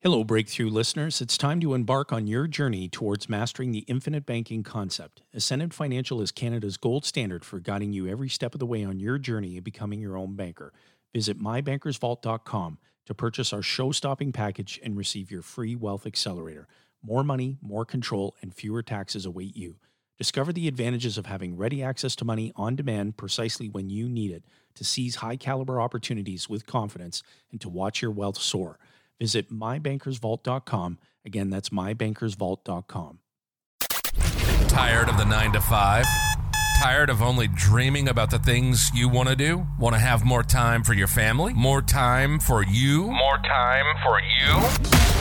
Hello, Breakthrough listeners. It's time to embark on your journey towards mastering the infinite banking concept. Ascendant Financial is Canada's gold standard for guiding you every step of the way on your journey of becoming your own banker. Visit mybankersvault.com to purchase our show stopping package and receive your free wealth accelerator. More money, more control, and fewer taxes await you. Discover the advantages of having ready access to money on demand precisely when you need it to seize high caliber opportunities with confidence and to watch your wealth soar. Visit mybankersvault.com. Again, that's mybankersvault.com. Tired of the nine to five? Tired of only dreaming about the things you want to do? Want to have more time for your family? More time for you? More time for you?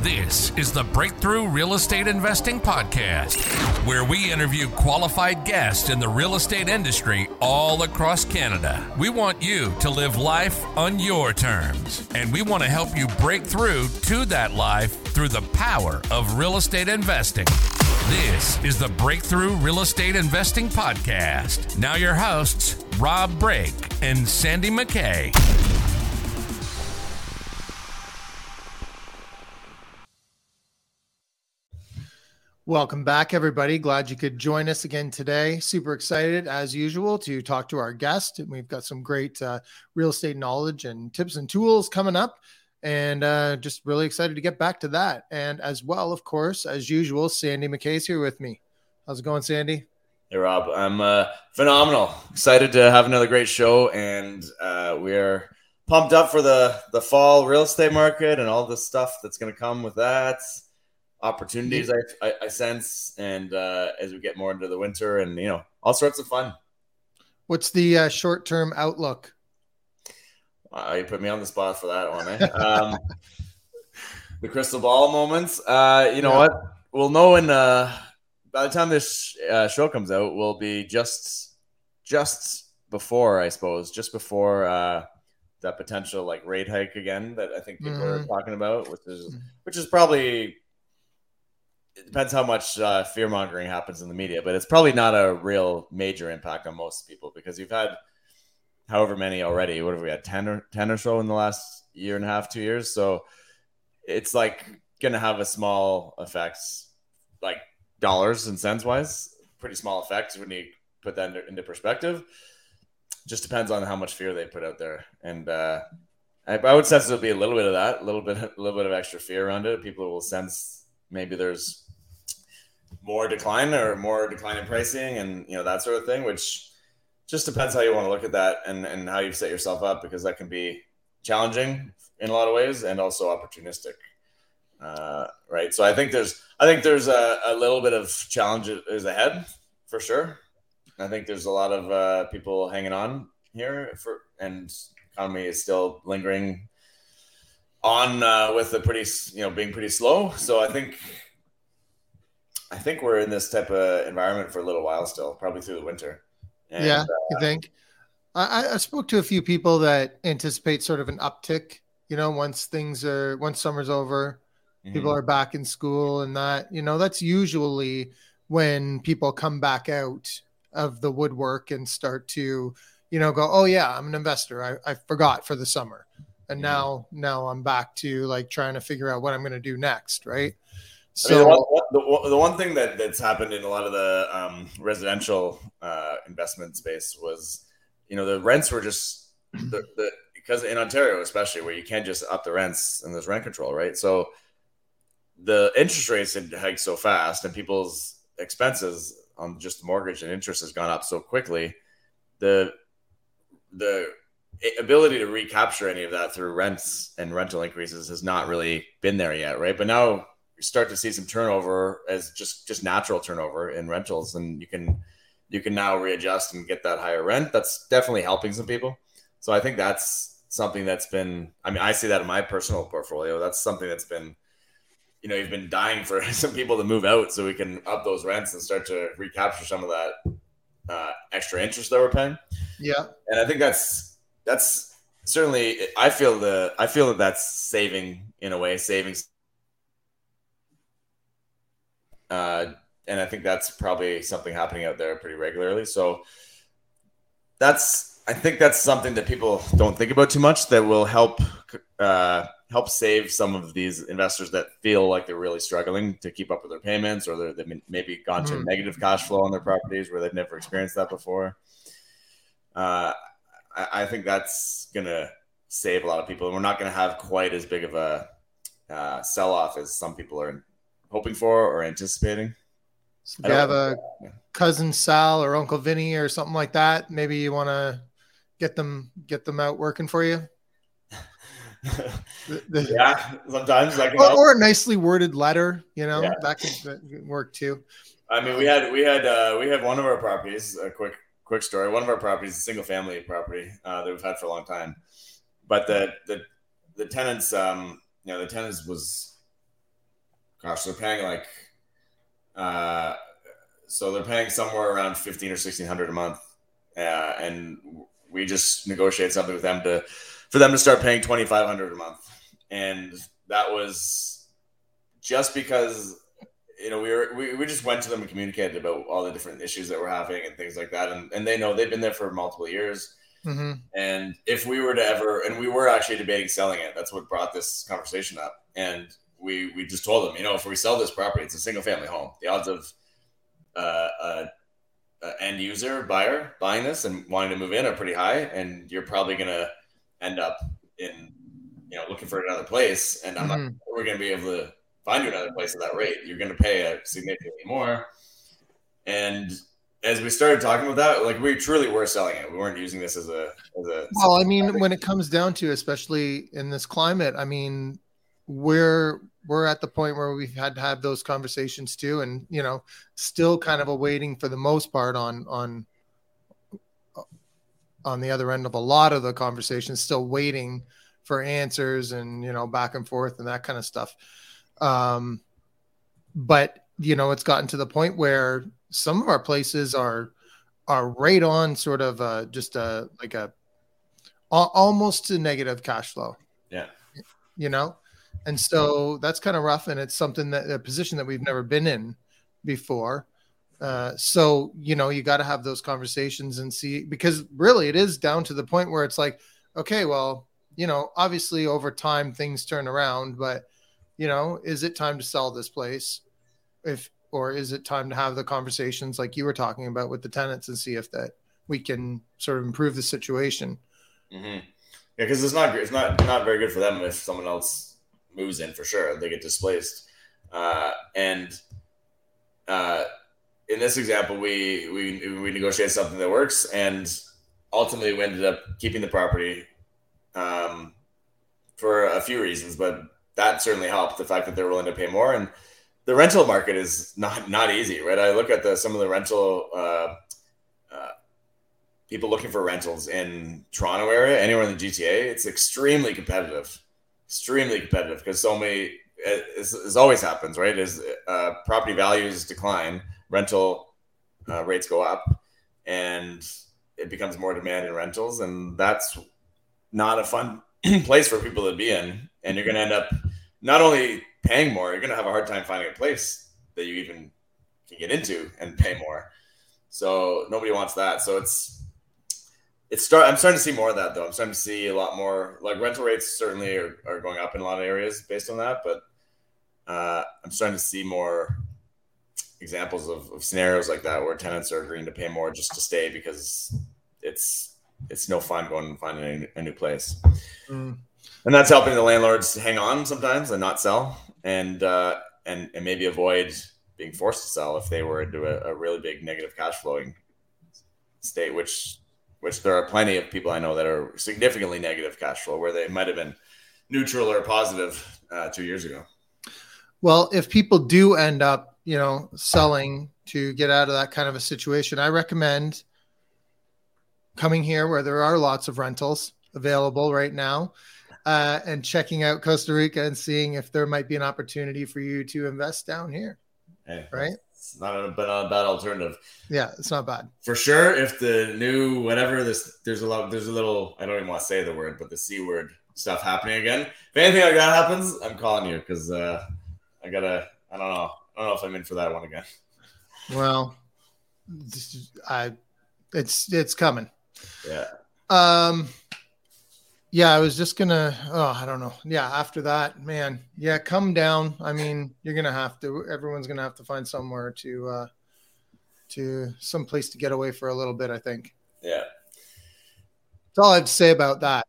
This is the Breakthrough Real Estate Investing Podcast, where we interview qualified guests in the real estate industry all across Canada. We want you to live life on your terms, and we want to help you break through to that life through the power of real estate investing. This is the Breakthrough Real Estate Investing Podcast. Now, your hosts, Rob Break and Sandy McKay. Welcome back, everybody. Glad you could join us again today. Super excited, as usual, to talk to our guest. We've got some great uh, real estate knowledge and tips and tools coming up, and uh, just really excited to get back to that. And as well, of course, as usual, Sandy McKay's here with me. How's it going, Sandy? Hey, Rob. I'm uh, phenomenal. Excited to have another great show, and uh, we're pumped up for the the fall real estate market and all the stuff that's going to come with that opportunities I, I, I sense, and uh, as we get more into the winter, and you know, all sorts of fun. What's the uh, short term outlook? You put me on the spot for that one. Eh? Um, the crystal ball moments. Uh, you know yeah. what? We'll know in uh, by the time this uh, show comes out, we'll be just just before, I suppose, just before uh, that potential like rate hike again that I think people mm-hmm. are talking about, which is mm-hmm. which is probably it depends how much uh, fear mongering happens in the media, but it's probably not a real major impact on most people because you've had however many already. What have we had? 10 or 10 or so in the last year and a half, two years. So it's like going to have a small effect, like dollars and cents wise, pretty small effect when you put that into, into perspective. Just depends on how much fear they put out there. And, uh, I, I would sense there'll be a little bit of that, a little bit, a little bit of extra fear around it. People will sense maybe there's more decline or more decline in pricing and you know that sort of thing which just depends how you want to look at that and and how you set yourself up because that can be challenging in a lot of ways and also opportunistic uh, right? So i think there's i think there's a, a little bit of challenges ahead for sure. I think there's a lot of uh, people hanging on here for and economy is still lingering on uh, with a pretty you know being pretty slow. So i think I think we're in this type of environment for a little while still, probably through the winter. And, yeah, you uh, think? I, I spoke to a few people that anticipate sort of an uptick. You know, once things are once summer's over, mm-hmm. people are back in school, and that you know that's usually when people come back out of the woodwork and start to you know go oh yeah i'm an investor i, I forgot for the summer and mm-hmm. now now i'm back to like trying to figure out what i'm going to do next right so I mean, the, one, the, the, one thing that, that's happened in a lot of the um, residential uh, investment space was, you know, the rents were just the, the, because in Ontario, especially where you can't just up the rents and there's rent control, right? So the interest rates had hiked so fast, and people's expenses on just mortgage and interest has gone up so quickly. The the ability to recapture any of that through rents and rental increases has not really been there yet, right? But now start to see some turnover as just just natural turnover in rentals, and you can you can now readjust and get that higher rent. That's definitely helping some people. So I think that's something that's been. I mean, I see that in my personal portfolio. That's something that's been. You know, you've been dying for some people to move out so we can up those rents and start to recapture some of that uh, extra interest that we're paying. Yeah, and I think that's that's certainly. I feel the I feel that that's saving in a way, saving uh, and I think that's probably something happening out there pretty regularly. So that's I think that's something that people don't think about too much that will help uh, help save some of these investors that feel like they're really struggling to keep up with their payments, or they've maybe gone to Mhm. negative cash flow on their properties where they've never experienced that before. Uh, I, I think that's gonna save a lot of people, and we're not gonna have quite as big of a uh, sell off as some people are hoping for or anticipating. So you have a cousin Sal or Uncle Vinny or something like that, maybe you want to get them get them out working for you. The- the- yeah, sometimes that can or, or a nicely worded letter, you know, Yeah. that, could, that could work too. I mean, we had we had uh, we had one of our properties. A quick quick story. One of our properties, a single family property uh, that we've had for a long time, but the the the tenants, um, you know, the tenants was, gosh, they're paying like, uh, so they're paying somewhere around fifteen or sixteen hundred a month, uh, and we just negotiated something with them to for them to start paying twenty five hundred a month, and that was just because you know, we were we, we just went to them and communicated about all the different issues that we're having and things like that. And and they know they've been there for multiple years. hmm And if we were to ever and we were actually debating selling it, that's what brought this conversation up. And we we just told them, you know, if we sell this property, it's a single family home. The odds of uh, a, a end user buyer buying this and wanting to move in are pretty high, and you're probably gonna end up in you know looking for another place. And I'm not Mhm. we're going to be able to find you another place at that rate. You're going to pay a significantly more. And as we started talking about that, like we truly were selling it. We weren't using this as a as a. Well, I mean, when it comes down to, especially in this climate, I mean, we're we're at the point where we've had to have those conversations too, and you know, still kind of awaiting for the most part on on on the other end of a lot of the conversations, still waiting for answers and you know back and forth and that kind of stuff. Um, but you know, it's gotten to the point where some of our places are are right on sort of uh, just a like a al- almost to negative cash flow. Yeah. You know, and so that's kind of rough, and it's something that a position that we've never been in before. Uh, so you know, you got to have those conversations and see because really it is down to the point where it's like, okay, well, you know, obviously over time things turn around, but you know, is it time to sell this place? If or is it time to have the conversations like you were talking about with the tenants and see if that we can sort of improve the situation? Mhm. Yeah, because it's not it's not not very good for them if someone else moves in for sure. They get displaced, uh, and uh, in this example, we we we negotiated something that works, and ultimately we ended up keeping the property um, for a few reasons, but that certainly helped. The fact that they're willing to pay more, and the rental market is not not easy, right? I look at the some of the rental. Uh, uh, people looking for rentals in Toronto area, anywhere in the GTA, it's extremely competitive, extremely competitive because so many. As, as always happens, right? As uh, property values decline, rental uh, rates go up, and it becomes more demand in rentals, and that's not a fun place for people to be in. And you're going to end up not only paying more, you're going to have a hard time finding a place that you even can get into and pay more. So nobody wants that. So it's it's start. I'm starting to see more of that though. I'm starting to see a lot more like rental rates certainly are, are going up in a lot of areas based on that, but uh, I'm starting to see more examples of, of scenarios like that where tenants are agreeing to pay more just to stay because it's it's no fun going and finding a, a new place, Mm. and that's helping the landlords hang on sometimes and not sell, and uh, and and maybe avoid being forced to sell if they were into a, a really big negative cash flowing state, which which there are plenty of people I know that are significantly negative cash flow where they might have been neutral or positive uh, two years ago. Well, if people do end up, you know, selling to get out of that kind of a situation, I recommend coming here where there are lots of rentals available right now uh, and checking out Costa Rica and seeing if there might be an opportunity for you to invest down here. Hey, Right. It's not a, but not a bad alternative Yeah, it's not bad. for sure. If the new whatever this, there's a lot, there's a little. I don't even want to say the word, but the c word stuff happening again. If anything like that happens, I'm calling you because uh, I gotta. I don't know. I don't know if I'm in for that one again. Well, this is- I, it's it's coming. Yeah. Um, Yeah, I was just gonna. Oh, I don't know. Yeah, after that, man. Yeah, come down. I mean, you're gonna have to. Everyone's gonna have to find somewhere to, uh to some place to get away for a little bit. I think. Yeah. That's all I have to say about that.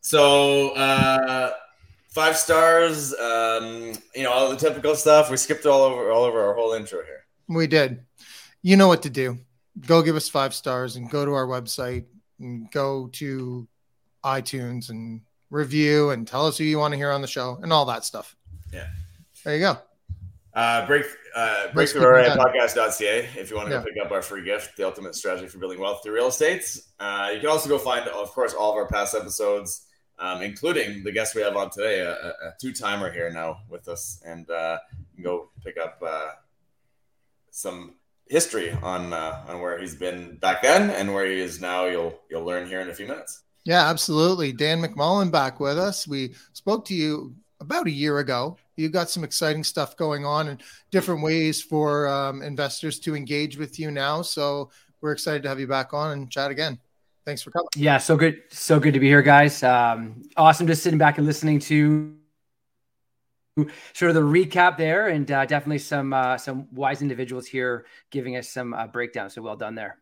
So uh, five stars. Um, you know all the typical stuff. We skipped all over all over our whole intro here. We did. You know what to do. Go give us five stars and go to our website and go to iTunes and review and tell us who you want to hear on the show and all that stuff. Yeah. There you go. Uh, break uh, it if you want to Yeah. pick up our free gift, the ultimate strategy for building wealth through real estate. Uh, you can also go find, of course, all of our past episodes, um, including the guest we have on today, a, a, two timer here now with us, and uh, you can go pick up uh, some history on uh, on where he's been back then and where he is now. You'll you'll learn here in a few minutes. Yeah, absolutely. Dan McMullen back with us. We spoke to you about a year ago. You got some exciting stuff going on and different ways for um, investors to engage with you now. So we're excited to have you back on and chat again. Thanks for coming. Yeah, so good, so good to be here, guys. Um, awesome, just sitting back and listening to sort of the recap there, and uh, definitely some uh, some wise individuals here giving us some uh, breakdown. So well done there.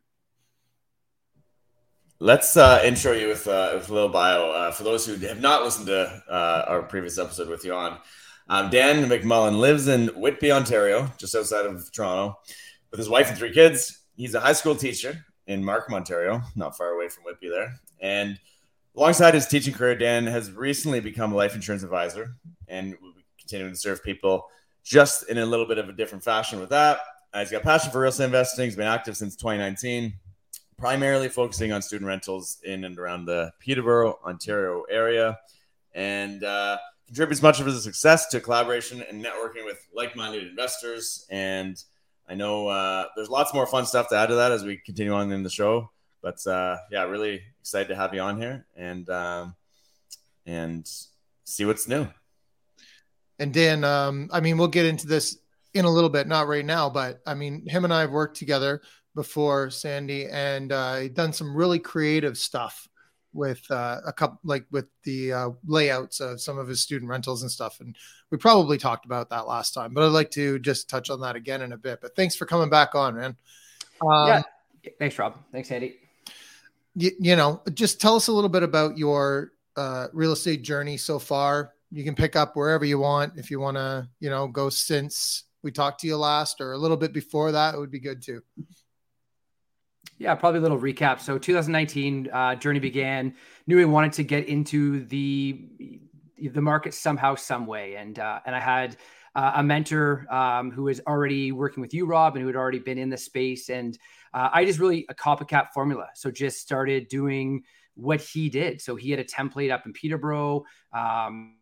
Let's uh, intro you with, uh, with a little bio. Uh, for those who have not listened to uh, our previous episode with you on, um, Dan McMullen lives in Whitby, Ontario, just outside of Toronto, with his wife and three kids. He's a high school teacher in Markham, Ontario, not far away from Whitby there. And alongside his teaching career, Dan has recently become a life insurance advisor and will be continuing to serve people just in a little bit of a different fashion with that. Uh, he's got a passion for real estate investing. He's been active since 2019 primarily focusing on student rentals in and around the Peterborough, Ontario area, and uh, contributes much of his success to collaboration and networking with like-minded investors. And I know uh, there's lots more fun stuff to add to that as we continue on in the show. But uh, yeah, really excited to have you on here and um, and see what's new. And Dan, um, I mean, we'll get into this in a little bit, not right now, but I mean, him and I have worked together before, Sandy, and uh, done some really creative stuff with uh, a couple, like with the uh, layouts of some of his student rentals and stuff. And we probably talked about that last time, but I'd like to just touch on that again in a bit. But thanks for coming back on, man. Um, yeah, thanks, Rob. Thanks, Sandy. you, you know, just tell us a little bit about your uh, real estate journey so far. You can pick up wherever you want. If you want to, you know, go since we talked to you last or a little bit before that, it would be good too. Yeah, probably a little recap. So 2019 uh, journey began. Knew we wanted to get into the the market somehow, some way, and uh, and I had uh, a mentor um, who was already working with you, Rob, and who had already been in the space. And uh, I just really a copycat formula. So just started doing what he did. So he had a template up in Peterborough. Um,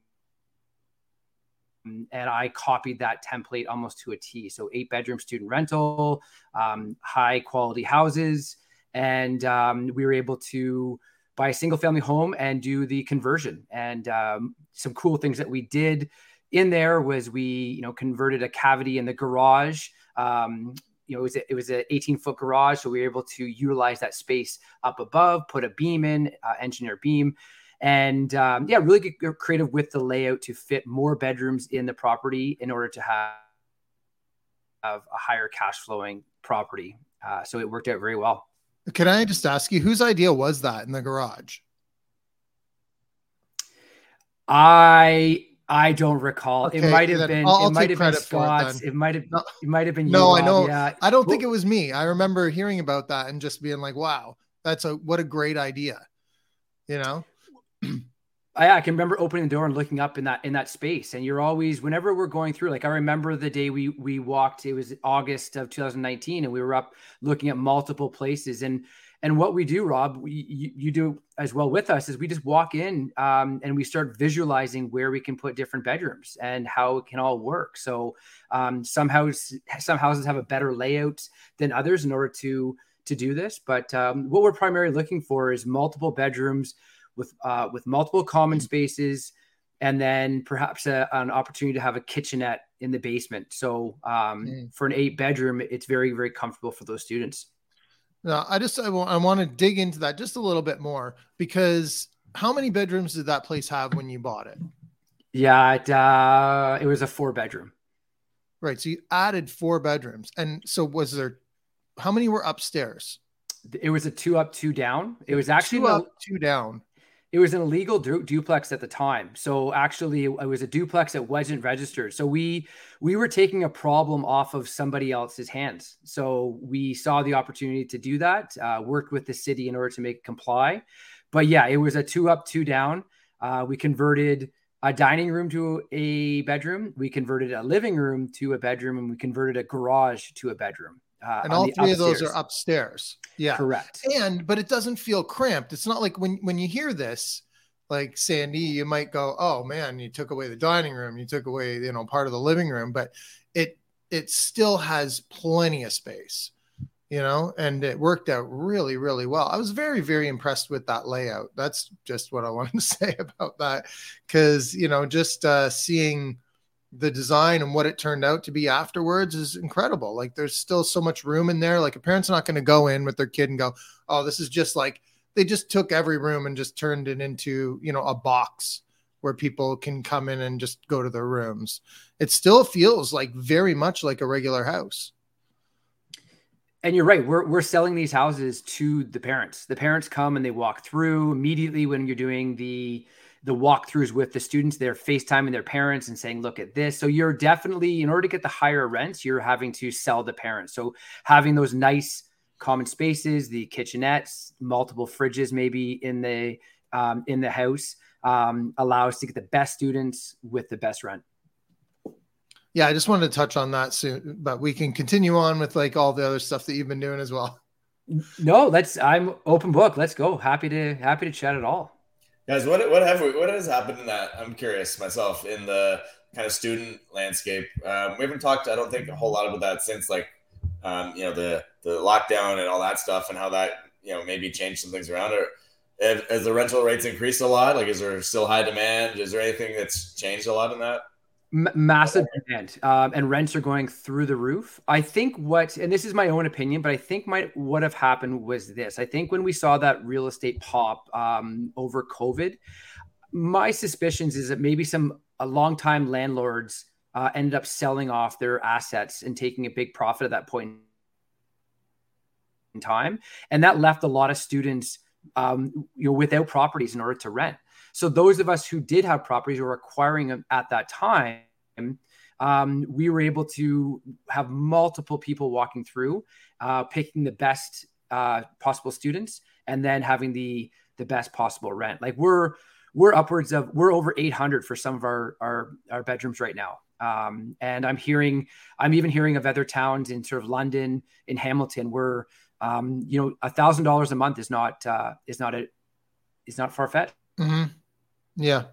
and I copied that template almost to a T. So eight bedroom student rental, um, high quality houses, and um, we were able to buy a single family home and do the conversion. And um, some cool things that we did in there was we you know converted a cavity in the garage. Um, you know, it was a, it was an 18 foot garage, so we were able to utilize that space up above, put a beam in, uh, engineer beam, and um, yeah, really get creative with the layout to fit more bedrooms in the property in order to have, have a higher cash flowing property. Uh, so it worked out very well. Can I just ask you whose idea was that in the garage? I I don't recall. Okay, it might have been. I'll- it might have been for it It, might have. No. It might have been. you, No, I Rob, know. Yeah. I don't Well- think it was me. I remember hearing about that and just being like, "Wow, that's a what a great idea." You know? I, I can remember opening the door and looking up in that in that space, and you're always whenever we're going through. Like I remember the day we we walked. It was August of 2019, and we were up looking at multiple places. And and what we do, Rob, we, you, you do as well with us, is we just walk in um, and we start visualizing where we can put different bedrooms and how it can all work. So um, some house some houses have a better layout than others in order to to do this. But um, what we're primarily looking for is multiple bedrooms with uh, with multiple common spaces, and then perhaps a, an opportunity to have a kitchenette in the basement. So um, Mm. for an eight bedroom, it's very very comfortable for those students. No, I just I want to dig into that just a little bit more because how many bedrooms did that place have when you bought it? Yeah, it, uh, it was a four bedroom. Right. So you added four bedrooms. And so was there how many were upstairs? It was a two up, two down. It was actually two up, two down. It was an illegal du- duplex at the time. So actually, it was a duplex that wasn't registered. So we we were taking a problem off of somebody else's hands. So we saw the opportunity to do that. Uh, worked with the city in order to make comply. But yeah, it was a two up, two down. Uh, we converted a dining room to a bedroom. We converted a living room to a bedroom, and we converted a garage to a bedroom. Uh, and all three upstairs. of those are upstairs. Yeah, correct. And but it doesn't feel cramped. It's not like when when you hear this, like Sandy, you might go, "Oh man, you took away the dining room, you took away you know part of the living room," but it it still has plenty of space you know, and it worked out really, really well. I was very, very impressed with that layout. That's just what I wanted to say about that. Cause, you know, just uh, seeing the design and what it turned out to be afterwards is incredible. Like there's still so much room in there. Like a parent's not going to go in with their kid and go, oh, this is just like they just took every room and just turned it into, you know, a box where people can come in and just go to their rooms. It still feels like very much like a regular house and you're right. We're we're selling these houses to the parents. The parents come and they walk through immediately when you're doing the the walkthroughs with the students. They're FaceTiming their parents and saying, "Look at this." So you're definitely, in order to get the higher rents, you're having to sell the parents. So having those nice common spaces, the kitchenettes, multiple fridges, maybe in the um, in the house, um, allows to get the best students with the best rent yeah, I just wanted to touch on that soon, but we can continue on with like all the other stuff that you've been doing as well. No, let's. I'm open book. Let's go. Happy to happy to chat at all. Guys, what what have we, what has happened in that? I'm curious myself in the kind of student landscape. Um, we haven't talked, I don't think, a whole lot about that since like um, you know the the lockdown and all that stuff, and how that you know maybe changed some things around. Or has the rental rates increased a lot? Like, is there still high demand? Is there anything that's changed a lot in that? Massive demand um, and rents are going through the roof. I think what and this is my own opinion but i think might what have happened was this. I think when we saw that real estate pop um, over covid my suspicions is that maybe some a long time landlords uh, ended up selling off their assets and taking a big profit at that point in time. And that left a lot of students um, you know without properties in order to rent so those of us who did have properties or acquiring them at that time, um, we were able to have multiple people walking through, uh, picking the best uh, possible students, and then having the the best possible rent. Like we're we're upwards of we're over 800 for some of our our, our bedrooms right now. Um, and I'm hearing, I'm even hearing of other towns in sort of London, in Hamilton, where um, you know a thousand dollars a month is not uh, is not a is not far fetched. Mm-hmm. Yeah.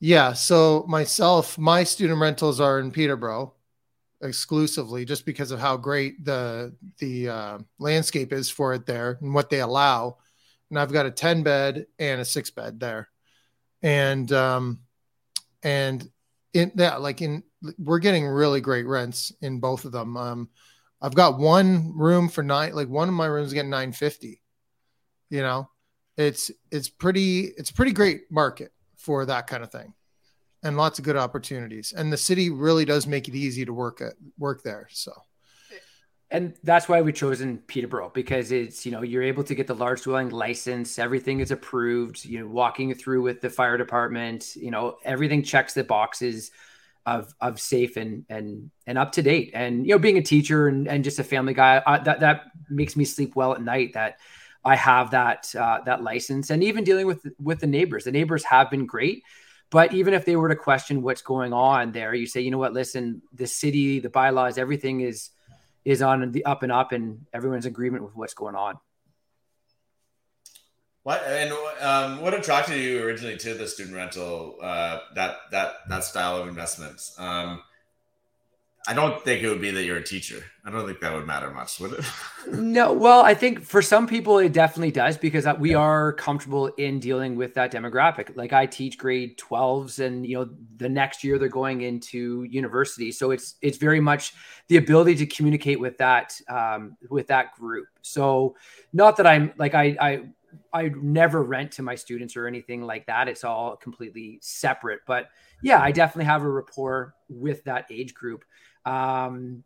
Yeah. So myself, my student rentals are in Peterborough exclusively just because of how great the the uh, landscape is for it there and what they allow. And I've got a 10 bed and a six bed there. And um and in that like in we're getting really great rents in both of them. Um I've got one room for nine like one of my rooms getting 950, you know, it's it's pretty it's a pretty great market for that kind of thing and lots of good opportunities. And the city really does make it easy to work at work there. So and that's why we chosen Peterborough because it's you know you're able to get the large dwelling license everything is approved you know walking through with the fire department you know everything checks the boxes of of safe and and and up to date. And you know being a teacher and, and just a family guy I, that that makes me sleep well at night that I have that uh, that license, and even dealing with with the neighbors. The neighbors have been great, but even if they were to question what's going on there, you say, you know what? Listen, the city, the bylaws, everything is is on the up and up, and everyone's agreement with what's going on. What and um, what attracted you originally to the student rental uh, that that that style of investments? Um, I don't think it would be that you're a teacher. I don't think that would matter much, would it? no. Well, I think for some people it definitely does because we are comfortable in dealing with that demographic. Like I teach grade 12s and you know the next year they're going into university. So it's it's very much the ability to communicate with that um, with that group. So not that I'm like I I I never rent to my students or anything like that. It's all completely separate. But yeah, I definitely have a rapport with that age group. Um,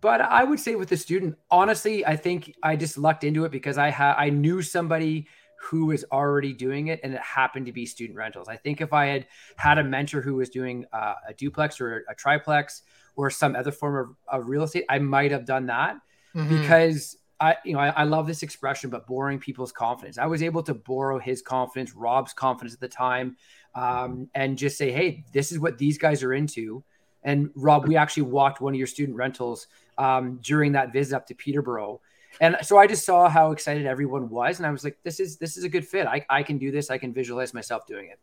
but I would say with the student, honestly, I think I just lucked into it because I had I knew somebody who was already doing it, and it happened to be student rentals. I think if I had had a mentor who was doing uh, a duplex or a triplex or some other form of, of real estate, I might have done that mm-hmm. because I, you know, I, I, love this expression, but borrowing people's confidence. I was able to borrow his confidence, Rob's confidence at the time, um, and just say, "Hey, this is what these guys are into." And Rob, we actually walked one of your student rentals um, during that visit up to Peterborough, and so I just saw how excited everyone was, and I was like, "This is this is a good fit. I, I can do this. I can visualize myself doing it."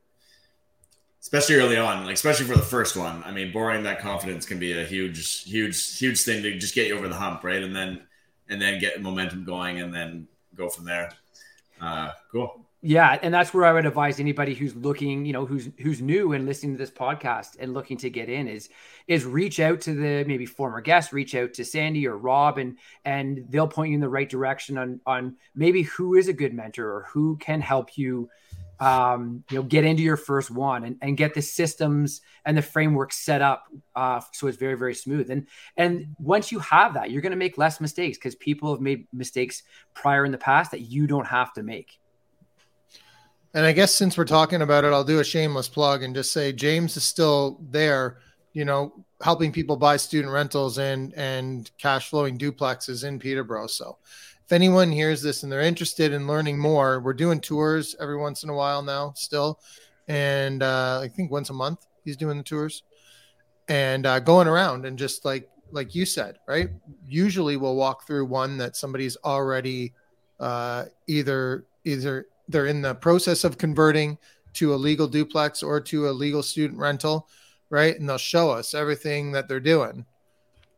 Especially early on, like especially for the first one. I mean, borrowing that confidence can be a huge, huge, huge thing to just get you over the hump, right? And then and then get momentum going and then go from there. Uh, cool. Yeah, and that's where I would advise anybody who's looking, you know, who's who's new and listening to this podcast and looking to get in is is reach out to the maybe former guest, reach out to Sandy or Rob, and and they'll point you in the right direction on on maybe who is a good mentor or who can help you um, you know, get into your first one and, and get the systems and the framework set up uh, so it's very, very smooth. And and once you have that, you're going to make less mistakes because people have made mistakes prior in the past that you don't have to make. And I guess since we're talking about it, I'll do a shameless plug and just say James is still there, you know, helping people buy student rentals and and cash flowing duplexes in Peterborough. So if anyone hears this and they're interested in learning more, we're doing tours every once in a while now still. And uh, I think once a month he's doing the tours and uh, going around and just like, like you said, right? Usually we'll walk through one that somebody's already uh, either, either they're in the process of converting to a legal duplex or to a legal student rental, right? And they'll show us everything that they're doing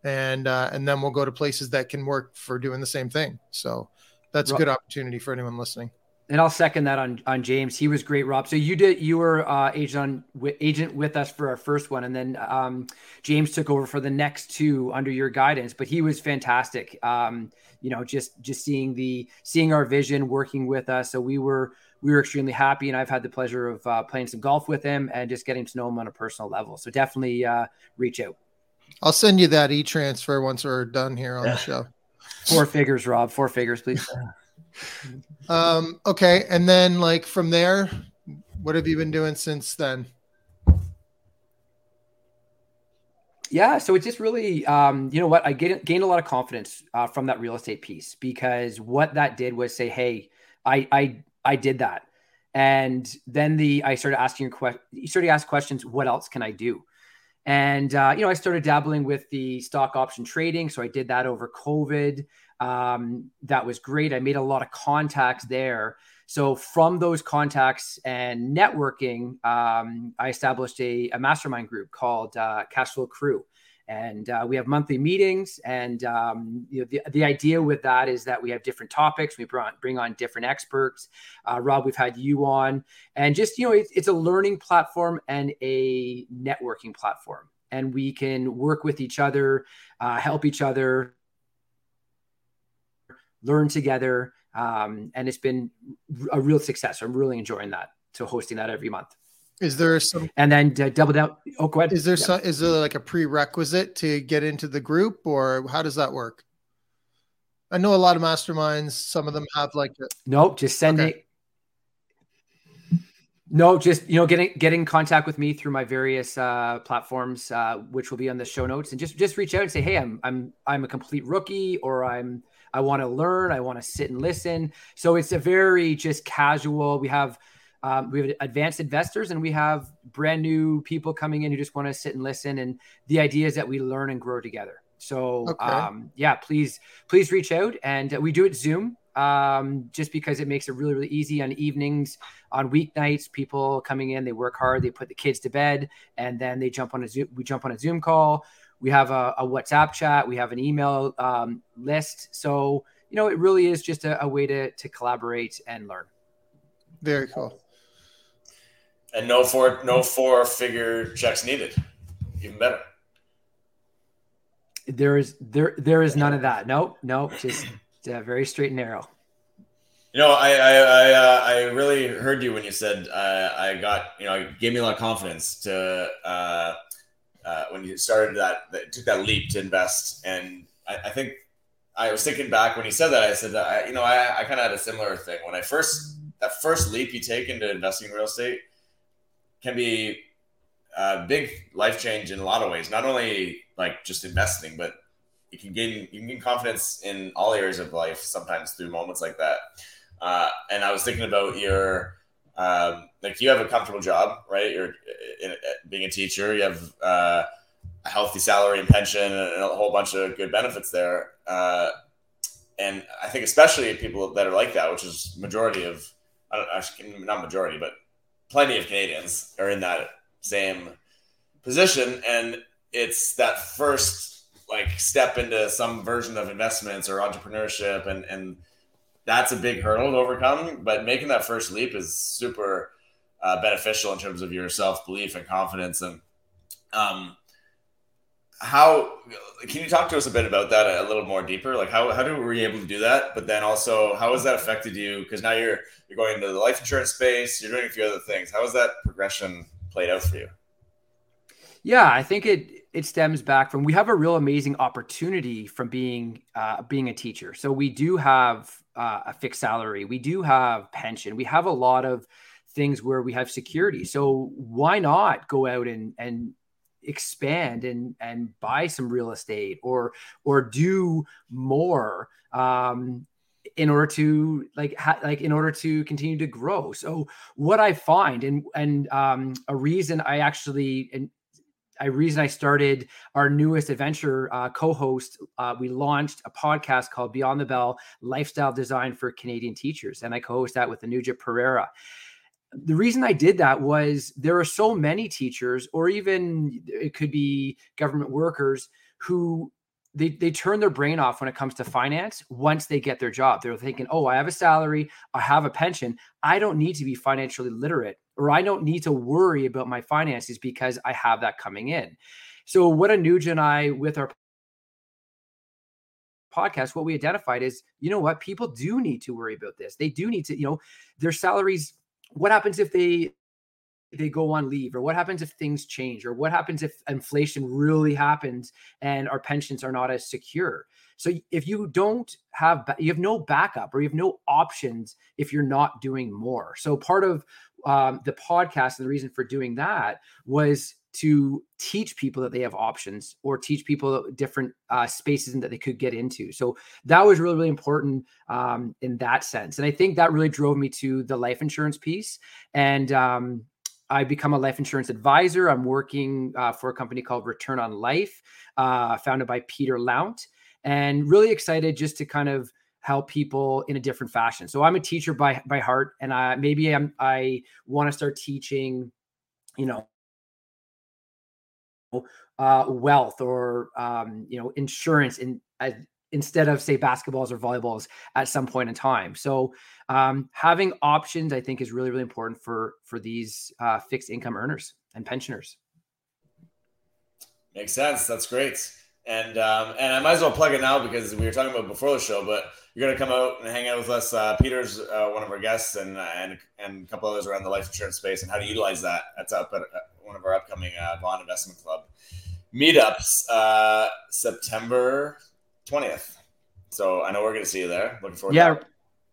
and uh, and then we'll go to places that can work for doing the same thing. So that's a good opportunity for anyone listening. And I'll second that on on James. He was great, Rob. So you did you were uh, agent on w- agent with us for our first one, and then um, James took over for the next two under your guidance. But he was fantastic. Um, you know, just just seeing the seeing our vision, working with us. So we were we were extremely happy, and I've had the pleasure of uh, playing some golf with him and just getting to know him on a personal level. So definitely uh, reach out. I'll send you that e transfer once we're done here on the show. Four figures, Rob. Four figures, please. um, okay. And then, like, from there, what have you been doing since then? Yeah, so it's just really, um, you know what, I gained, gained a lot of confidence uh, from that real estate piece because what that did was say, hey, I I I did that, and then the I started asking question. You started to ask questions. What else can I do? And, uh, you know, I started dabbling with the stock option trading. So I did that over COVID. Um, that was great. I made a lot of contacts there. So from those contacts and networking, um, I established a, a, mastermind group called uh, Cashflow Crew and uh, we have monthly meetings. And um, you know, the, the idea with that is that we have different topics. We bring on, bring on different experts. Uh, Rob, we've had you on, and just you know, it's, it's a learning platform and a networking platform, and we can work with each other, uh, help each other, learn together. Um, and it's been a real success. I'm really enjoying that. So hosting that every month. Is there some and then double down? Oh, go ahead. Is there yeah. some, is there like a prerequisite to get into the group, or how does that work? I know a lot of masterminds. Some of them have like a... nope. Just send okay. it. No, just you know, getting get in contact with me through my various uh, platforms, uh, which will be on the show notes, and just just reach out and say, hey, I'm I'm I'm a complete rookie, or I'm I want to learn, I want to sit and listen. So it's a very just casual. We have um, we have advanced investors and we have brand new people coming in who just want to sit and listen. And the idea is that we learn and grow together. So okay. um, yeah, please, please reach out. And we do it Zoom um, just because it makes it really, really easy on evenings, on weeknights. People coming in, they work hard, they put the kids to bed, and then they jump on a Zoom. We jump on a Zoom call. We have a, a WhatsApp chat. We have an email um, list. So you know, it really is just a, a way to to collaborate and learn. Very cool and no four no four figure checks needed. Even better. There is there there is none of that. Nope, nope. Just uh, very straight and narrow. You know, I I I, uh, I really heard you when you said uh, I got you know it gave me a lot of confidence to uh, uh, when you started that, that took that leap to invest, and I, I, think I was thinking back when you said that I said that I, you know I, I kind of had a similar thing when I first that first leap you take into investing in real estate can be a big life change in a lot of ways. Not only like just investing, but you can gain you can gain confidence in all areas of life sometimes through moments like that. Uh, and I was thinking about your um, like you have a comfortable job, right? You're in, in, being a teacher. You have uh, a healthy salary and pension, and a whole bunch of good benefits there. Uh, and I think especially people that are like that, which is majority of, I don't actually not majority, but plenty of Canadians are in that same position, and it's that first like step into some version of investments or entrepreneurship, and and that's a big hurdle to overcome. But making that first leap is super uh, beneficial in terms of your self belief and confidence. And um, how can you talk to us a bit about that a little more deeper? Like how how do were you able to do that? But then also how has that affected you? Because now you're you're going into the life insurance space. You're doing a few other things. How has that progression played out for you? Yeah, I think it it stems back from we have a real amazing opportunity from being uh, being a teacher. So we do have uh, a fixed salary, we do have pension, we have a lot of things where we have security. So why not go out and and expand and and buy some real estate or or do more um, in order to like ha- like in order to continue to grow? So what i find and and um a reason i actually and a reason I started our newest adventure uh, co-host. Uh, we launched a podcast called Beyond the Bell: Lifestyle Design for Canadian Teachers, and I co-host that with Anuja Pereira. The reason I did that was there are so many teachers, or even it could be government workers, who they, they turn their brain off when it comes to finance once they get their job. They're thinking, oh, I have a salary, I have a pension. I don't need to be financially literate or I don't need to worry about my finances because I have that coming in. So, what Anuja and I, with our podcast, what we identified is, you know what, people do need to worry about this. They do need to, you know, their salaries. What happens if they they go on leave or what happens if things change or what happens if inflation really happens and our pensions are not as secure so if you don't have you have no backup or you have no options if you're not doing more so part of um, the podcast and the reason for doing that was to teach people that they have options or teach people different uh, spaces that they could get into. So that was really, really important um, in that sense. And I think that really drove me to the life insurance piece. And um, I become a life insurance advisor. I'm working uh, for a company called Return on Life, uh, founded by Peter Lount, and really excited just to kind of help people in a different fashion. So I'm a teacher by by heart, and I maybe I'm I want to start teaching, you know, uh, wealth or um, you know insurance in instead of say basketballs or volleyballs at some point in time. So um, having options, I think, is really really important for for these uh, fixed income earners and pensioners. Makes sense. That's great. And um, and I might as well plug it now because we were talking about before the show, but you're going to come out and hang out with us. Uh, Peter's uh, one of our guests, and and and a couple others around the life insurance space and how to utilize that. That's up at uh, one of our upcoming uh, Vaughan Investment Club meetups, uh, September twentieth. So I know we're going to see you there. Looking forward. Yeah,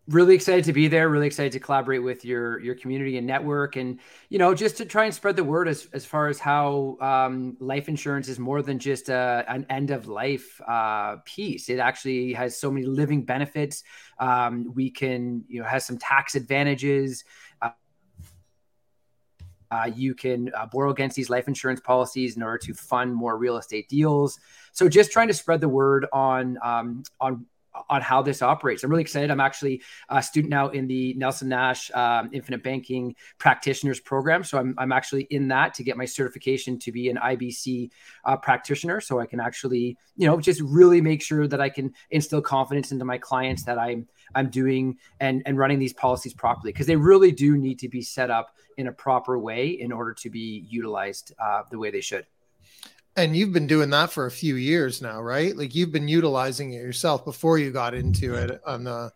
really excited to be there really excited to collaborate with your your community and network and you know just to try and spread the word as, as far as how um, life insurance is more than just a, an end of life uh, piece it actually has so many living benefits um, we can you know has some tax advantages uh, you can uh, borrow against these life insurance policies in order to fund more real estate deals. So, just trying to spread the word on um, on on how this operates. I'm really excited. I'm actually a student now in the Nelson Nash um, Infinite Banking Practitioners Program. So I'm, I'm actually in that to get my certification to be an IBC uh, practitioner. So I can actually, you know, just really make sure that I can instill confidence into my clients that I'm I'm doing and and running these policies properly because they really do need to be set up in a proper way in order to be utilized uh, the way they should. And you've been doing that for a few years now, right? Like you've been utilizing it yourself before you got into it on the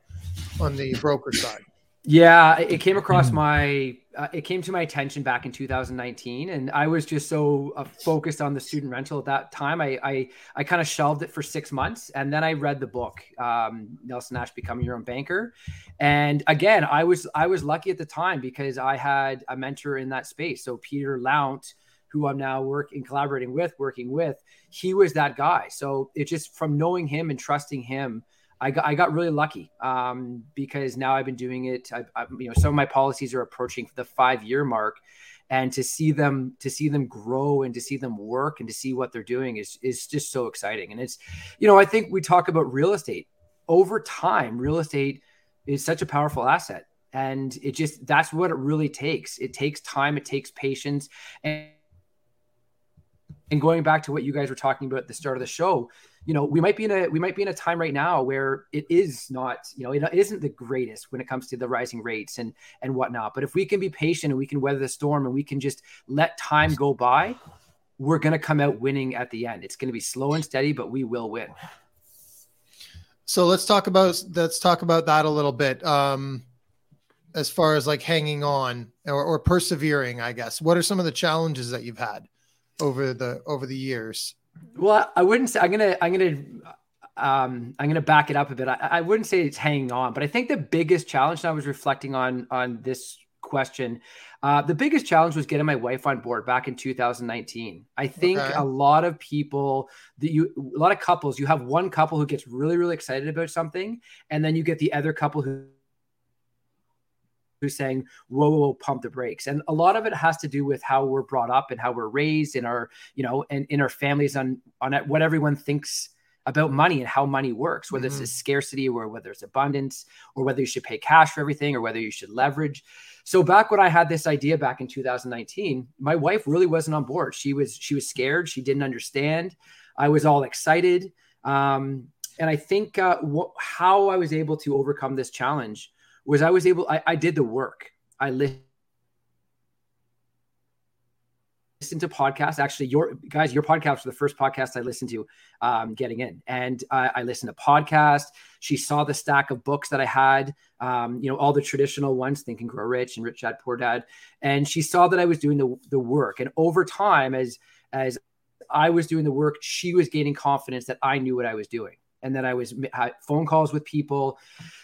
on the broker side? Yeah, it came across my uh, it came to my attention back in 2019 and I was just so uh, focused on the student rental at that time. I I, I kind of shelved it for 6 months and then I read the book um, Nelson Nash Becoming Your Own Banker. And again, I was I was lucky at the time because I had a mentor in that space. So Peter Lount who I'm now working collaborating with, working with, he was that guy. So it just from knowing him and trusting him I got, I got really lucky um, because now I've been doing it. I, I, you know, some of my policies are approaching the five year mark, and to see them to see them grow and to see them work and to see what they're doing is is just so exciting. And it's, you know, I think we talk about real estate over time. Real estate is such a powerful asset, and it just that's what it really takes. It takes time. It takes patience and and going back to what you guys were talking about at the start of the show, you know, we might be in a we might be in a time right now where it is not, you know, it isn't the greatest when it comes to the rising rates and and whatnot. But if we can be patient and we can weather the storm and we can just let time go by, we're going to come out winning at the end. It's going to be slow and steady, but we will win. So let's talk about let's talk about that a little bit. Um, as far as like hanging on or, or persevering, I guess. What are some of the challenges that you've had over the over the years? Well, I wouldn't say I'm gonna I'm gonna um, I'm gonna back it up a bit. I, I wouldn't say it's hanging on, but I think the biggest challenge. I was reflecting on on this question. Uh, the biggest challenge was getting my wife on board back in 2019. I think okay. a lot of people that you, a lot of couples, you have one couple who gets really, really excited about something, and then you get the other couple who who's saying, whoa, whoa, whoa, pump the brakes. And a lot of it has to do with how we're brought up and how we're raised in our, you know, and in our families on on what everyone thinks about money and how money works, whether mm-hmm. it's a scarcity or whether it's abundance, or whether you should pay cash for everything or whether you should leverage. So back when I had this idea back in 2019, my wife really wasn't on board. She was she was scared. She didn't understand. I was all excited. Um, and I think uh, wh- how I was able to overcome this challenge was I was able, I, I did the work. I listened to podcasts. Actually, your guys, your podcast was the first podcast I listened to um, getting in. And I, I listened to podcasts. She saw the stack of books that I had, um, you know, all the traditional ones, Think and Grow Rich and Rich Dad Poor Dad. And she saw that I was doing the, the work. And over time, as, as I was doing the work, she was gaining confidence that I knew what I was doing and then I was had phone calls with people.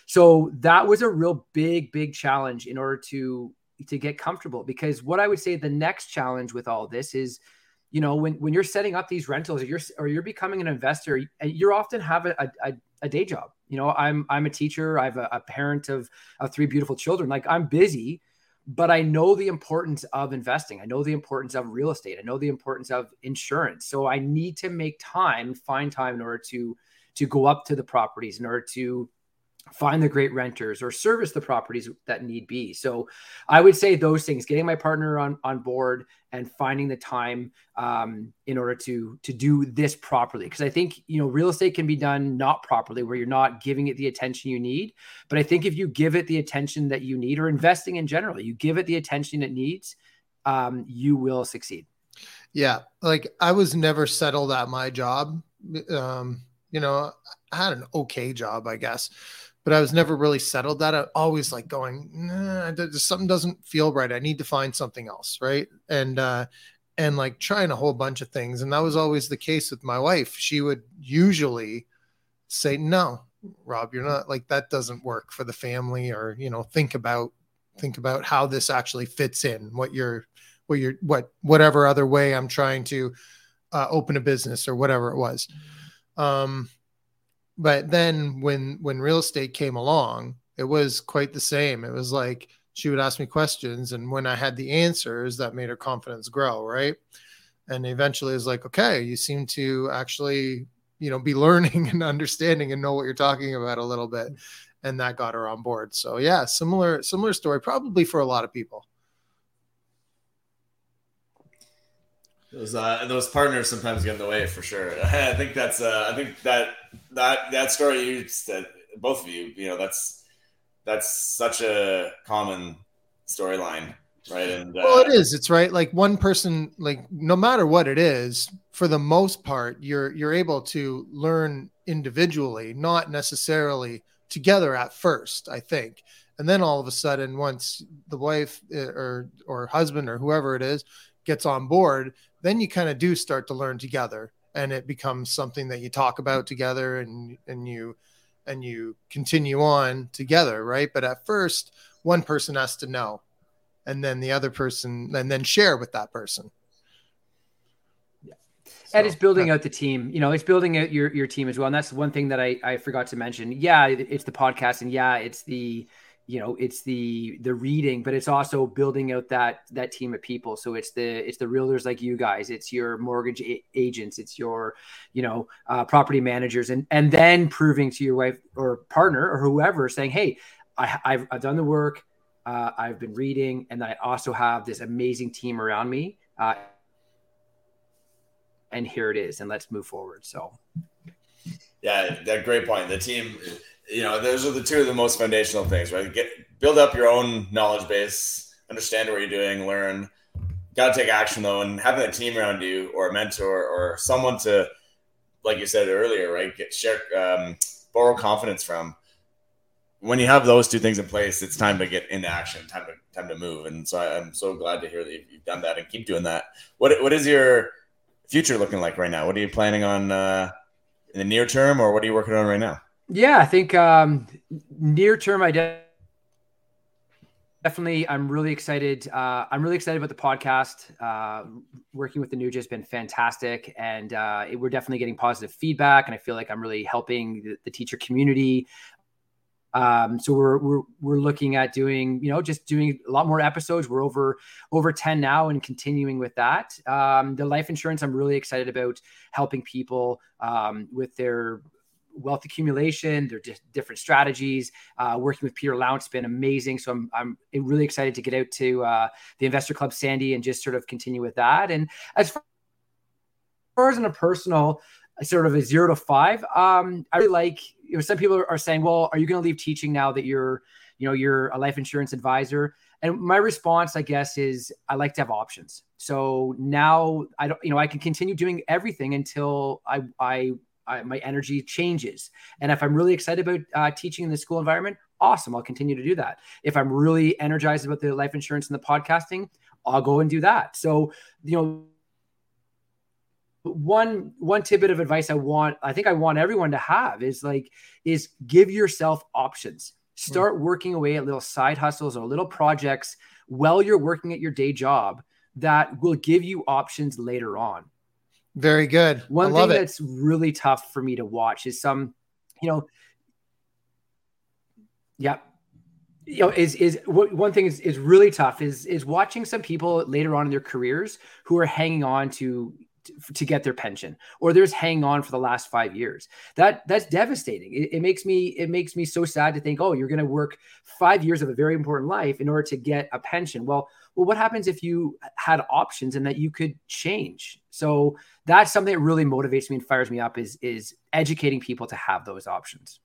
So that was a real big, big challenge in order to to get comfortable. Because what I would say the next challenge with all this is, you know, when when you're setting up these rentals or you're or you're becoming an investor, you're often have a, a, a day job. You know, I'm I'm a teacher. I have a, a parent of of three beautiful children. Like I'm busy but I know the importance of investing. I know the importance of real estate. I know the importance of insurance. So I need to make time, find time in order to to go up to the properties in order to find the great renters or service the properties that need be. So I would say those things, getting my partner on, on board and finding the time um, in order to, to do this properly. Because I think, you know, real estate can be done not properly where you're not giving it the attention you need. But I think if you give it the attention that you need or investing in general, you give it the attention it needs, um, you will succeed. Yeah. Like I was never settled at my job. Um, you know, I had an okay job, I guess, but I was never really settled. That I always like going, nah, something doesn't feel right. I need to find something else, right? And uh, and like trying a whole bunch of things, and that was always the case with my wife. She would usually say, "No, Rob, you're not like that. Doesn't work for the family, or you know, think about think about how this actually fits in. What you're, what you're, what whatever other way I'm trying to uh, open a business or whatever it was." Mm-hmm um, but then when when real estate came along, it was quite the same. It was like she would ask me questions, and when I had the answers, that made her confidence grow, right? And eventually, it was like, okay, you seem to actually, you know, be learning and understanding and know what you're talking about a little bit, and that got her on board. So yeah, similar similar story, probably for a lot of people. Those uh, those partners sometimes get in the way for sure. I think that's uh, I think that that that story you said both of you, you know, that's that's such a common storyline, right? And uh, well, it is. It's right. Like one person, like no matter what it is, for the most part, you're you're able to learn individually, not necessarily together at first, I think. And then all of a sudden, once the wife eh, or or husband or whoever it is gets on board, then you kind of do start to learn together, and it becomes something that you talk about together, and and you and you continue on together, right? But at first, one person has to know, and then the other person, and then share with that person. So, and it's building out the team. You know, it's building out your your team as well. And that's one thing that I I forgot to mention. Yeah, it's the podcast, and yeah, it's the you know it's the the reading but it's also building out that that team of people. So it's the it's the realtors like you guys it's your mortgage a- agents it's your you know uh, property managers and and then proving to your wife or partner or whoever saying hey I, have I've done the work uh, I've been reading and I also have this amazing team around me uh, and here it is and let's move forward. So. Yeah that great point. The team you know, those are the two of the most foundational things, right? Get build up your own knowledge base, understand what you're doing, learn. Got to take action though, and having a team around you, or a mentor, or someone to, like you said earlier, right? Get share, um, borrow confidence from. When you have those two things in place, it's time to get into action, time to time to move. And so I, am so glad to hear that you've done that and keep doing that. What what is your future looking like right now? What are you planning on uh, in the near term, or what are you working on right now? Yeah, I think um, near term, I de- definitely, I'm really excited. Uh, I'm really excited about the podcast. Uh, working with the Nuge has been fantastic, and uh, it, we're definitely getting positive feedback. And I feel like I'm really helping the, the teacher community. Um, so we're, we're we're looking at doing, you know, just doing a lot more episodes. We're over over ten now, and continuing with that. Um, the life insurance, I'm really excited about helping people um, with their wealth accumulation, their different strategies. Uh, working with Peter Lount has been amazing. So I'm, I'm really excited to get out to uh, the Investor Club Sandy and just sort of continue with that. And as far, as, in a personal, sort of a zero to five, um, I really like, you know, some people are saying, well, are you going to leave teaching now that you're, you know, you're a life insurance advisor? And my response, I guess, is I like to have options. So now I don't, you know, I can continue doing everything until I, I I, my energy changes. And if I'm really excited about uh, teaching in the school environment, awesome. I'll continue to do that. If I'm really energized about the life insurance and the podcasting, I'll go and do that. So, you know, one one tidbit of advice I want, I think I want everyone to have is like, is give yourself options. Start mm. working away at little side hustles or little projects while you're working at your day job that will give you options later on. Very good. One thing it. that's really tough for me to watch is some, you know, yeah, you know, is is one thing is is really tough is is watching some people later on in their careers who are hanging on to to get their pension or there's hanging on for the last five years that that's devastating it, it, makes me it makes me so sad to think oh you're going to work five years of a very important life in order to get a pension well well what happens if you had options and that you could change? So that's something that really motivates me and fires me up is is educating people to have those options.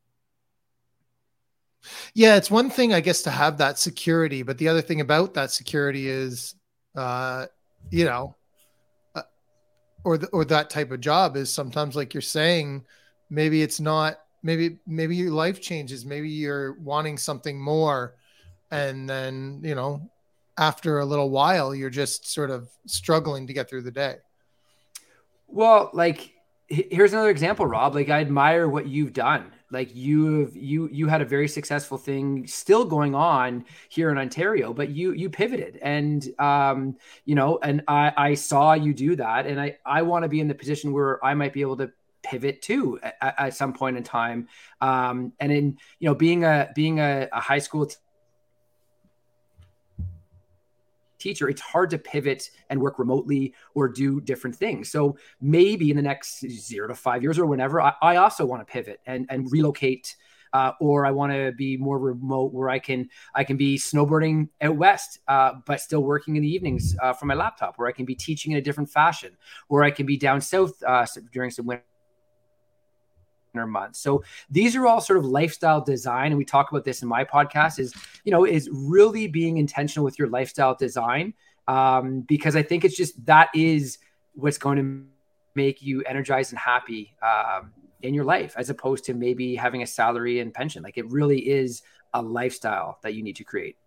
Yeah it's one thing i guess to have that security but the other thing about that security is uh you know or the, or that type of job is sometimes like you're saying maybe it's not maybe maybe your life changes maybe you're wanting something more and then you know after a little while you're just sort of struggling to get through the day. Well like here's another example rob. Like i admire what you've done. Like you've you you had a very successful thing still going on here in ontario but you you pivoted. And um you know and i i saw you do that. And i i want to be in the position where i might be able to pivot too at, at some point in time. Um and in you know being a being a, a high school t- teacher, it's hard to pivot and work remotely or do different things. So maybe in the next zero to five years or whenever, I, I also want to pivot and, and relocate. Uh, or I want to be more remote where I can I can be snowboarding out west, uh, but still working in the evenings uh, from my laptop, where I can be teaching in a different fashion, or I can be down south uh, during some winter months. So these are all sort of lifestyle design. And we talk about this in my podcast is, you know, is really being intentional with your lifestyle design. Um, because I think it's just that is what's going to make you energized and happy um, in your life as opposed to maybe having a salary and pension. Like it really is a lifestyle that you need to create.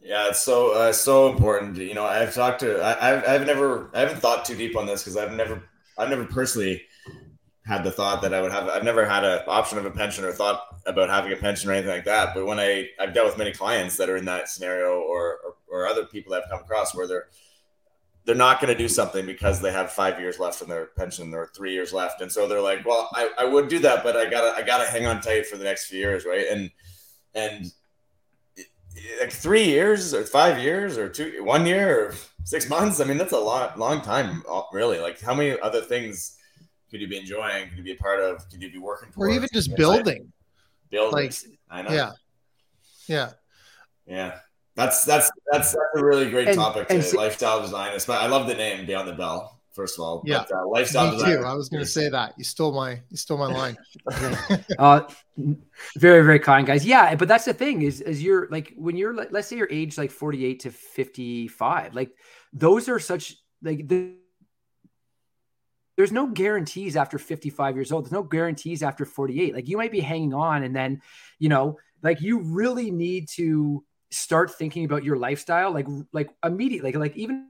Yeah, it's so uh, so important. You know, I've talked to I, I've I've never I haven't thought too deep on this because I've never I've never personally had the thought that I would have I've never had an option of a pension or thought about having a pension or anything like that. But when I I've dealt with many clients that are in that scenario or or, or other people that I've come across where they're they're not going to do something because they have five years left in their pension or three years left, and so they're like, well, I, I would do that, but I gotta I gotta hang on tight for the next few years, right? And and like three years or five years or two one year or six months i mean that's a lot long time really like how many other things could you be enjoying could you be a part of could you be working for? or even just building building like i know yeah yeah yeah that's that's that's, that's a really great And- topic and to see- lifestyle design It's- i love the name beyond the bell first of all Yeah. but, uh, lifestyle Me design too. I was going to say that. You stole my you stole my line. Uh, very, very kind guys. Yeah. But that's the thing is, is you're like, when you're, let's say you're age like 48 to 55, like those are such like the, there's no guarantees after 55 years old. There's no guarantees after 48. Like you might be hanging on and then, you know, like you really need to start thinking about your lifestyle, like, like immediately, like, like even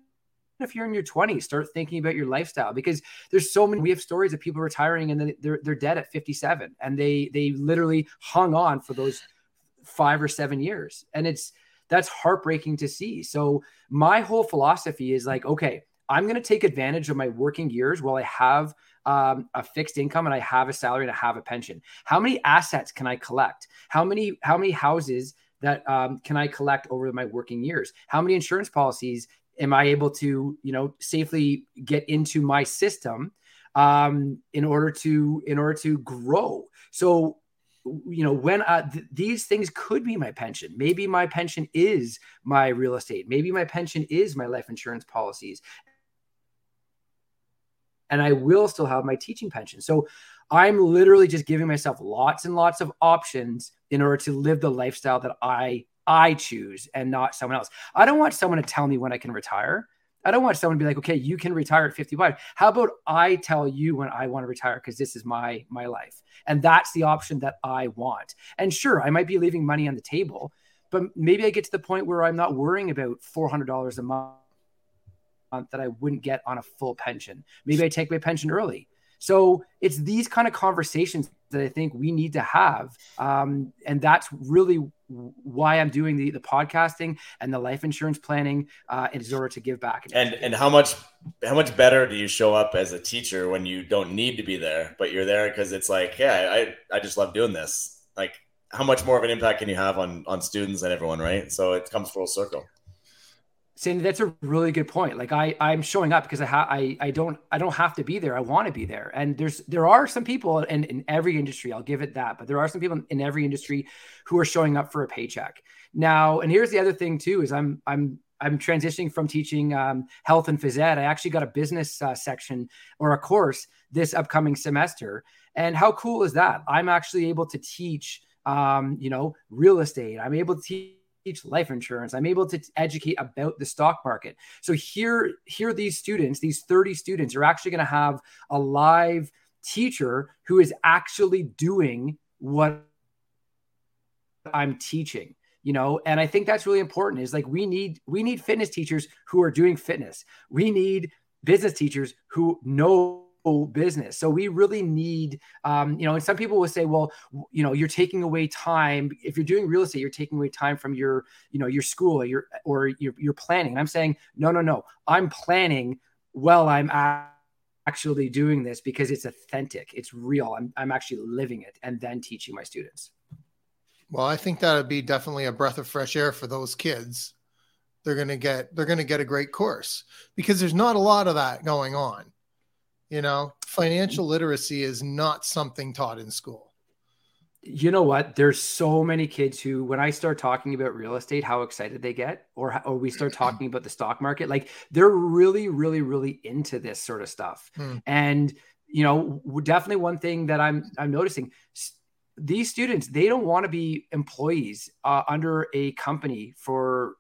if you're in your 20s, start thinking about your lifestyle because there's so many. We have stories of people retiring and then they're they're dead at 57, and they they literally hung on for those five or seven years, and it's that's heartbreaking to see. So my whole philosophy is like, okay, I'm going to take advantage of my working years while I have um, a fixed income and I have a salary and I have a pension. How many assets can I collect? How many how many houses that um, can I collect over my working years? How many insurance policies am I able to, you know, safely get into my system um, in order to in order to grow? So, you know, when uh, th- these things could be my pension. Maybe my pension is my real estate. Maybe my pension is my life insurance policies, and I will still have my teaching pension. So. I'm literally just giving myself lots and lots of options in order to live the lifestyle that I I choose and not someone else. I don't want someone to tell me when I can retire. I don't want someone to be like, okay, you can retire at 55. How about I tell you when I want to retire because this is my my life. And that's the option that I want. And sure, I might be leaving money on the table, but maybe I get to the point where I'm not worrying about $400 a month that I wouldn't get on a full pension. Maybe I take my pension early. So it's these kind of conversations that I think we need to have. Um, and that's really why I'm doing the, the podcasting and the life insurance planning uh, in order to give back. and and how much how much better do you show up as a teacher when you don't need to be there but you're there because it's like yeah i i just love doing this like how much more of an impact can you have on on students and everyone right so it comes full circle Sandy, that's a really good point. Like I, I'm showing up because I, ha- I, I don't, I don't have to be there. I want to be there. And there's, there are some people in, in every industry. I'll give it that. But there are some people in every industry who are showing up for a paycheck now. And here's the other thing too: is I'm, I'm, I'm transitioning from teaching um, health and phys ed. I actually got a business uh, section or a course this upcoming semester. And how cool is that? I'm actually able to teach, um, you know, real estate. I'm able to teach life insurance. I'm able to educate about the stock market. So here, here these students, these 30 students are actually going to have a live teacher who is actually doing what I'm teaching you know and i think that's really important is like we need we need fitness teachers who are doing fitness we need business teachers who know business. So we really need, um, you know, and some people will say, well, you know, you're taking away time. If you're doing real estate, you're taking away time from your, you know, your school or your, or your, your planning. And I'm saying, no, no, no, I'm planning while I'm actually doing this because it's authentic. It's real. I'm, I'm actually living it and then teaching my students. Well, I think that would be definitely a breath of fresh air for those kids. They're going to get, they're going to get a great course because there's not a lot of that going on. You know, financial literacy is not something taught in school. You know what? There's so many kids who, when I start talking about real estate, how excited they get, or or we start talking about the stock market, like they're really, really, really into this sort of stuff. Hmm. And you know, definitely one thing that I'm I'm noticing these students they don't want to be employees uh, under a company for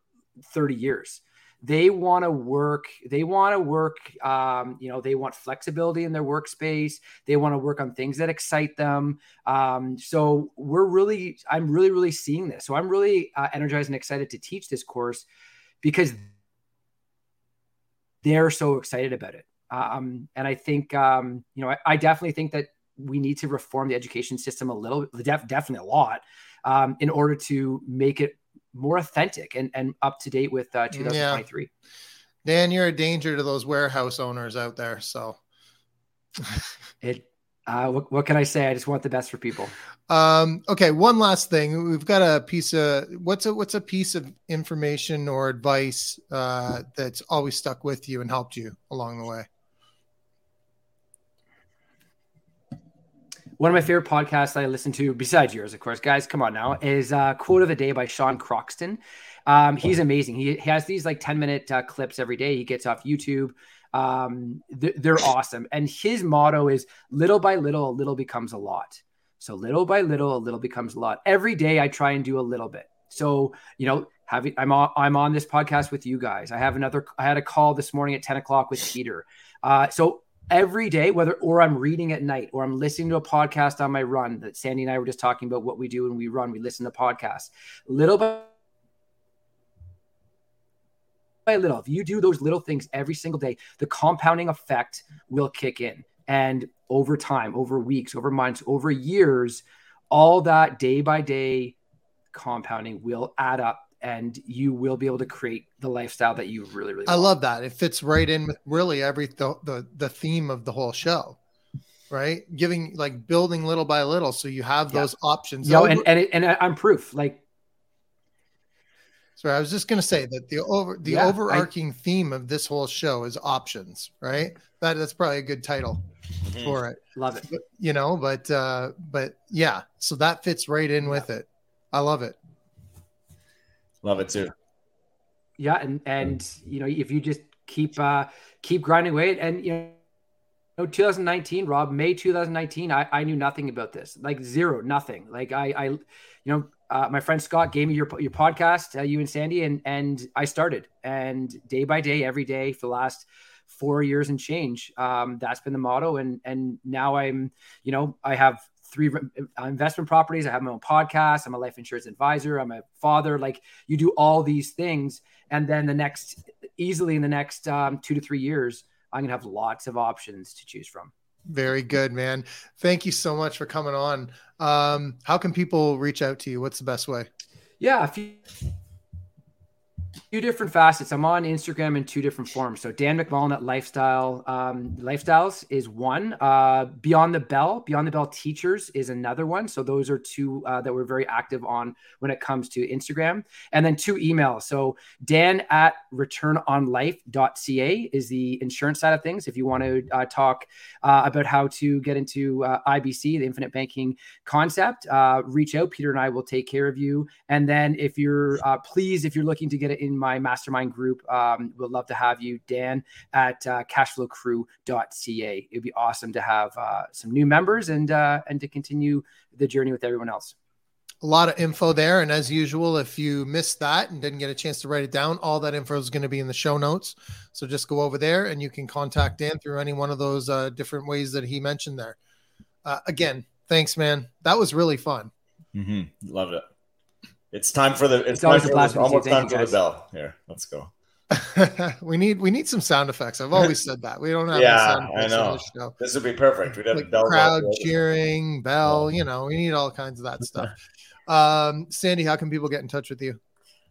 30 years they want to work they want to work um, you know they want flexibility in their workspace. They want to work on things that excite them. Um, so we're really i'm really really seeing this. So i'm really uh, energized and excited to teach this course because they're so excited about it. Um, and i think um, you know I, I, definitely think that we need to reform the education system a little def- definitely a lot um, in order to make it more authentic and, and up to date with uh, 2023. Yeah. Dan, you're a danger to those warehouse owners out there. So it, uh, what, what, can I say? I just want the best for people. Um, okay. One last thing. We've got a piece of what's a, what's a piece of information or advice, uh, that's always stuck with you and helped you along the way. One of my favorite podcasts I listen to, besides yours, of course, guys, come on now, is uh, Quote of the Day by Sean Croxton. Um, he's amazing. He, he, has these like 10 minute uh, clips every day. He gets off YouTube. Um, th- they're awesome. And his motto is little by little, a little becomes a lot. So little by little, a little becomes a lot. Every day I try and do a little bit. So, you know, having I'm on I'm on this podcast with you guys. I have another I had a call this morning at 10 o'clock with Peter. Uh, so every day, whether or I'm reading at night or I'm listening to a podcast on my run that Sandy and I were just talking about what we do when we run, we listen to podcasts. Little by little, if you do those little things every single day, the compounding effect will kick in. And over time, over weeks, over months, over years, all that day by day compounding will add up and you will be able to create the lifestyle that you really really I love that. It fits right in with really every the, the the theme of the whole show. Right? Giving like building little by little so you have those yeah. options. Yo, and and, it, and I'm proof like Sorry, I was just going to say that the over the yeah, overarching I, theme of this whole show is options, right? That that's probably a good title mm-hmm. for it. Love it. You know, but uh but yeah, so that fits right in yeah. with it. I love it. Love it too. Yeah, and and you know if you just keep uh keep grinding away and you know 2019 rob may 2019 I, I knew nothing about this. Like zero nothing. Like i i you know uh, my friend scott gave me your your podcast uh, you and sandy and and i started. And day by day every day for the last four years and change um that's been the motto. And and now i'm you know i have three uh, investment properties. I have my own podcast. I'm a life insurance advisor. I'm a father. Like you do all these things. And then the next, easily in the next um, two to three years, I'm going to have lots of options to choose from. Very good, man. Thank you so much for coming on. Um, how can people reach out to you? What's the best way? Yeah. If you, two different facets. I'm on Instagram in two different forms. So Dan McMullen at Lifestyle um, Lifestyles is one. Uh, Beyond the Bell, Beyond the Bell Teachers is another one. So those are two uh, that we're very active on when it comes to Instagram. And then two emails. So Dan at returnonlife.ca is the insurance side of things. If you want to uh, talk uh, about how to get into uh, IBC, the infinite banking concept, uh, reach out. Peter and I will take care of you. And then if you're please, if you're looking to get it in my mastermind group. Um, we'd love to have you, Dan, at uh, cashflowcrew.ca. It'd be awesome to have uh, some new members and uh, and to continue the journey with everyone else. A lot of info there. And as usual, if you missed that and didn't get a chance to write it down, all that info is going to be in the show notes. So just go over there and you can contact Dan through any one of those uh, different ways that he mentioned there. Uh, again, thanks, man. That was really fun. Mm-hmm. Love it. It's time for the. It's, it's always, almost time for the bell. Here, let's go. we need we need some sound effects. I've always said that we don't have. yeah, I know. This, this, would be perfect. We'd have like bell crowd bell cheering, bell. You know, we need all kinds of that stuff. um, Sandy, how can people get in touch with you?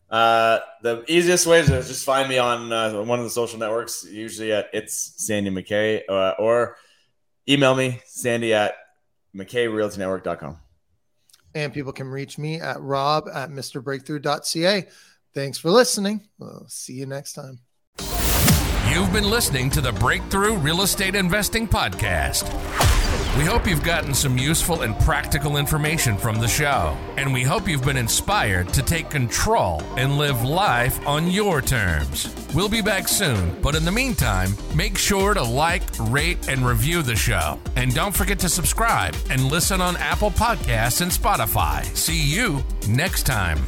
Uh, the easiest way is just find me on uh, one of the social networks. Usually at it's Sandy McKay, uh, or email me Sandy at McKayRealtyNetwork.com and people can reach me at rob at mrbreakthrough.ca. Thanks for listening. We'll see you next time. You've been listening to the Breakthrough Real Estate Investing Podcast. We hope you've gotten some useful and practical information from the show, and we hope you've been inspired to take control and live life on your terms. We'll be back soon, but in the meantime, make sure to like, rate, and review the show. And don't forget to subscribe and listen on Apple Podcasts and Spotify. See you next time.